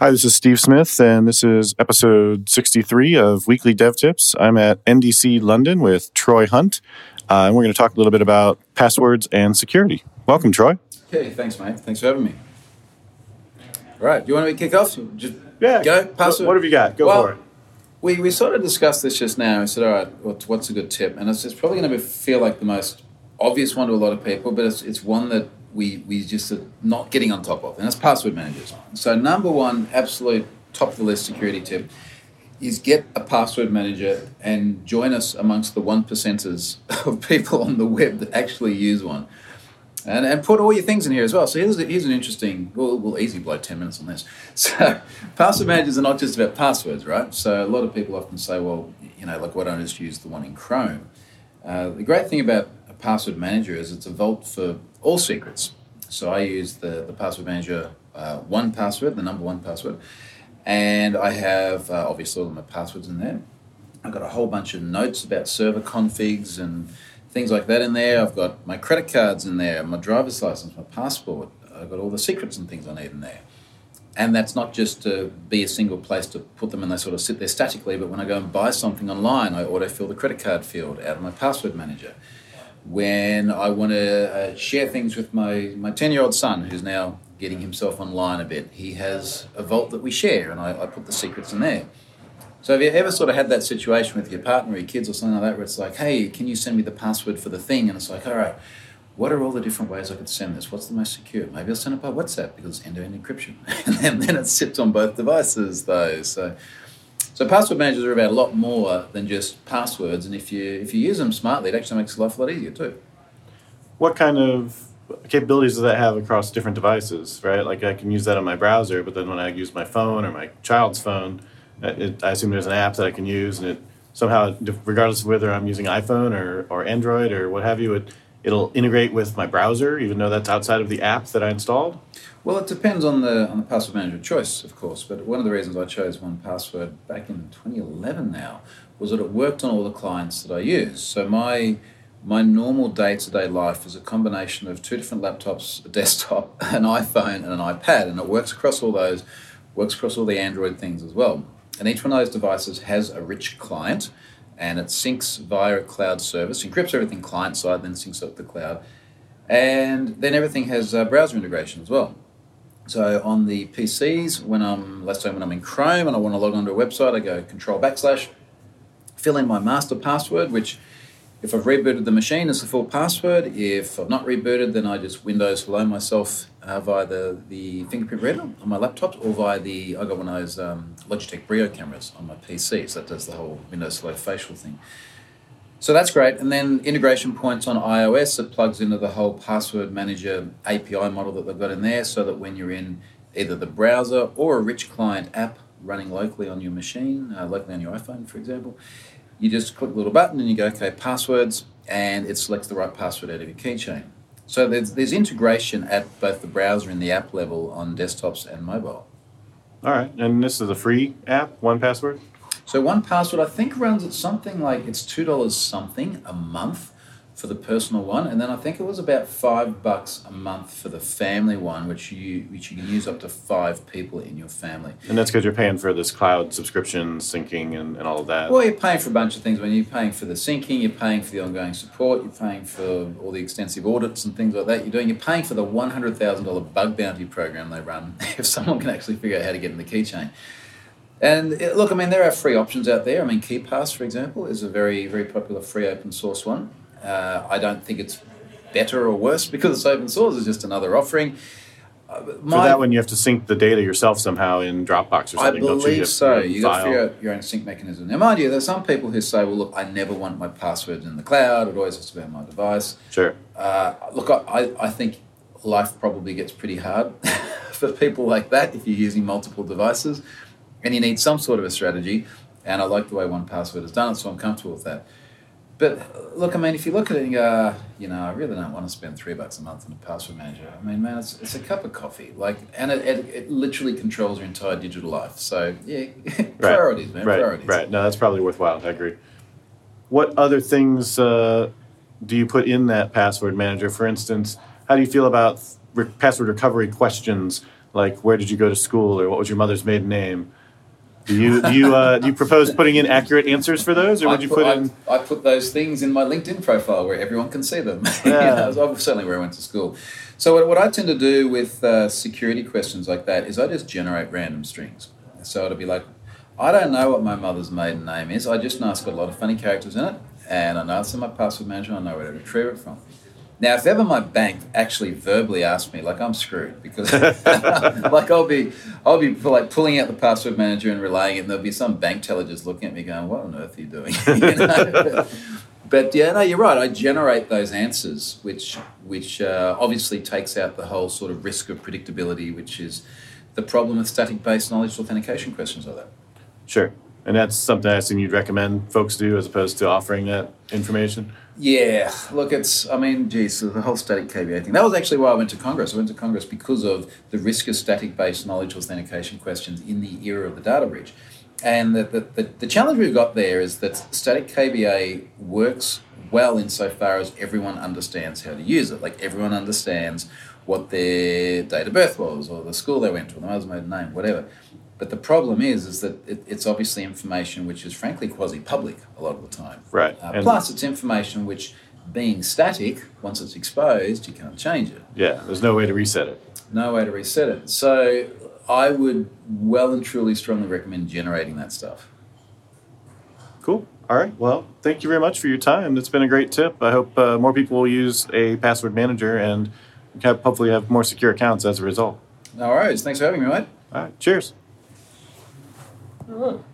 Hi, this is Steve Smith, and this is episode 63 of Weekly Dev Tips. I'm at NDC London with Troy Hunt, uh, and we're going to talk a little bit about passwords and security. Welcome, Troy. Hey, thanks, mate. Thanks for having me. All right, do you want me to kick off? Just Yeah, go. Password. what have you got? Go Well, for it. We, we sort of discussed this just now. I said, all right, what, what's a good tip? And it's, it's probably going to feel like the most obvious one to a lot of people, but it's, it's one that we, we just are not getting on top of, and that's password managers. So, number one, absolute top of the list security tip is get a password manager and join us amongst the one percenters of people on the web that actually use one. And, and put all your things in here as well. So here's, here's an interesting, we'll, we'll easy blow 10 minutes on this. So password managers are not just about passwords, right? So a lot of people often say, well, you know, like why don't I just use the one in Chrome? Uh, the great thing about password manager is it's a vault for all secrets. So I use the, the password manager uh, 1Password, the number one password, and I have uh, obviously all my passwords in there. I've got a whole bunch of notes about server configs and things like that in there. I've got my credit cards in there, my driver's license, my passport. I've got all the secrets and things I need in there. And that's not just to be a single place to put them and they sort of sit there statically, but when I go and buy something online, I autofill the credit card field out of my password manager. When I want to uh, share things with my, my 10 year old son, who's now getting himself online a bit, he has a vault that we share, and I, I put the secrets in there. So have you ever sort of had that situation with your partner or your kids or something like that where it's like, hey, can you send me the password for the thing? And it's like, all right, what are all the different ways I could send this? What's the most secure? Maybe I'll send it by WhatsApp because it's end-to-end encryption. and then, then it sits on both devices though. So so password managers are about a lot more than just passwords. And if you if you use them smartly, it actually makes life a lot easier too. What kind of capabilities does that have across different devices, right? Like I can use that on my browser, but then when I use my phone or my child's phone, uh, it, I assume there's an app that I can use, and it somehow, regardless of whether I'm using iPhone or, or Android or what have you, it, it'll integrate with my browser, even though that's outside of the app that I installed. Well, it depends on the on the password manager choice, of course. But one of the reasons I chose 1Password back in 2011 now was that it worked on all the clients that I use. So my my normal day to day life is a combination of two different laptops, a desktop, an iPhone, and an iPad, and it works across all those, works across all the Android things as well. And each one of those devices has a rich client, and it syncs via a cloud service, encrypts everything client side, then syncs up the cloud, and then everything has uh, browser integration as well. So on the PCs, when I'm let's say when I'm in Chrome and I want to log onto a website, I go Control backslash, fill in my master password, which if I've rebooted the machine is the full password. If I've not rebooted, then I just Windows Hello myself uh, via the, the fingerprint reader on my laptop or via the I got one of those um, Logitech Brio cameras on my PC, so that does the whole Windows Hello facial thing. So that's great. And then integration points on iOS, it plugs into the whole password manager API model that they've got in there so that when you're in either the browser or a rich client app running locally on your machine, uh, locally on your iPhone, for example, you just click a little button and you go, okay, passwords, and it selects the right password out of your keychain. So there's, there's integration at both the browser and the app level on desktops and mobile. All right, and this is a free app, 1Password. So 1Password I think runs at something like it's two dollars something a month for the personal one, and then I think it was about five bucks a month for the family one, which you which you can use up to five people in your family. And that's because you're paying for this cloud subscription, syncing, and, and all of that. Well, you're paying for a bunch of things. When you're paying for the syncing, you're paying for the ongoing support, you're paying for all the extensive audits and things like that. You're doing. You're paying for the one hundred thousand dollar bug bounty program they run. If someone can actually figure out how to get in the keychain. And it, look, I mean, there are free options out there. I mean, KeePass, for example, is a very, very popular free open source one. Uh, I don't think it's better or worse because it's open source. It's just another offering. Uh, For that one, you have to sync the data yourself somehow in Dropbox or something. don't you? You believe so. you got to figure out your own sync mechanism. Now, mind you, there's some people who say, "Well, look, I never want my passwords in the cloud. It always has to be on my device." Sure. Uh, look, I, I I think life probably gets pretty hard for people like that if you're using multiple devices, and you need some sort of a strategy. And I like the way 1Password has done it, so I'm comfortable with that. But look, I mean, if you look at it and go, "Ah, you know, I really don't want to spend three bucks a month on a password manager. I mean, man, it's, it's a cup of coffee. Like, and it, it, it literally controls your entire digital life. So, yeah, priorities, man, right, priorities. Right. No, that's probably worthwhile. I agree. What other things uh, do you put in that password manager? For instance, how do you feel about re- password recovery questions like where did you go to school or what was your mother's maiden name. Do you do you uh, do you propose putting in accurate answers for those, or would I you put, put I, in? I put those things in my LinkedIn profile where everyone can see them. Yeah. That's certainly where I went to school. So what, what I tend to do with uh, security questions like that is I just generate random strings. So it'll be like, I don't know what my mother's maiden name is. I just know it's got a lot of funny characters in it, and I know it's in my password manager. I know where to retrieve it from. Now, if ever my bank actually verbally asks me, like I'm screwed because, like I'll be, I'll be like pulling out the password manager and relaying it, and there'll be some bank teller just looking at me, going, "What on earth are you doing?" You know? but yeah, no, you're right. I generate those answers, which which uh, obviously takes out the whole sort of risk of predictability, which is the problem with static-based knowledge authentication questions like that. Sure, and that's something I assume you'd recommend folks do as opposed to offering that information. Yeah, look, it's, I mean, geez, the whole static KBA thing. That was actually why I went to Congress. I went to Congress because of the risk of static based knowledge authentication questions in the era of the data breach. And the, the, the, the challenge we've got there is that static KBA works well insofar as everyone understands how to use it. Like everyone understands what their date of birth was, or the school they went to, or the mother's maiden name, whatever. But the problem is, is that it, it's obviously information which is frankly quasi-public a lot of the time. Right, Uh, plus, it's information which, being static, once it's exposed, you can't change it. Yeah, there's no way to reset it. No way to reset it. So, I would well and truly strongly recommend generating that stuff. Cool. All right. Well, thank you very much for your time. That's been a great tip. I hope uh, more people will use a password manager and hopefully have more secure accounts as a result. No worries. Thanks for having me, mate. All right. Cheers. All right.